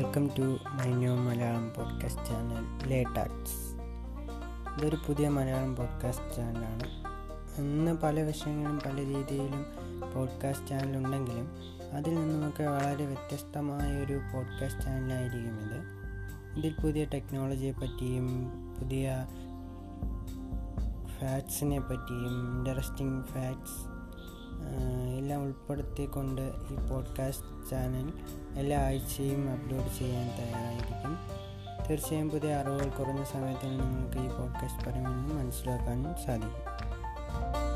Welcome to my new Malayalam podcast channel late arts ഇതൊരു പുതിയ Malayalam podcast ചാനലാണ്. ഇന്ന് പല വിഷയങ്ങളും പല രീതിയിലും പോഡ്കാസ്റ്റ് ചാനൽ ഉണ്ടെങ്കിലും അതിൽ നിന്നുമൊക്കെ വളരെ വ്യത്യസ്തമായ ഒരു പോഡ്കാസ്റ്റ് ചാനലായിരിക്കും ഇത്. ഇതിൽ പുതിയ ടെക്നോളജിയെ പറ്റിയും പുതിയ ഫാക്ട്സിനെ പറ്റിയും ഇൻട്രസ്റ്റിംഗ് ഫാക്ട്സ് ഉൾപ്പെടുത്തിക്കൊണ്ട് ഈ പോഡ്കാസ്റ്റ് ചാനൽ എല്ലാ ആഴ്ചയും അപ്ലോഡ് ചെയ്യാൻ തയ്യാറായിരിക്കും. തീർച്ചയായും പുതിയ അറിവുകൾ കുറഞ്ഞ സമയത്തിൽ നിങ്ങൾക്ക് ഈ പോഡ്കാസ്റ്റ് പറയുമെന്ന് മനസ്സിലാക്കാനും സാധിക്കും.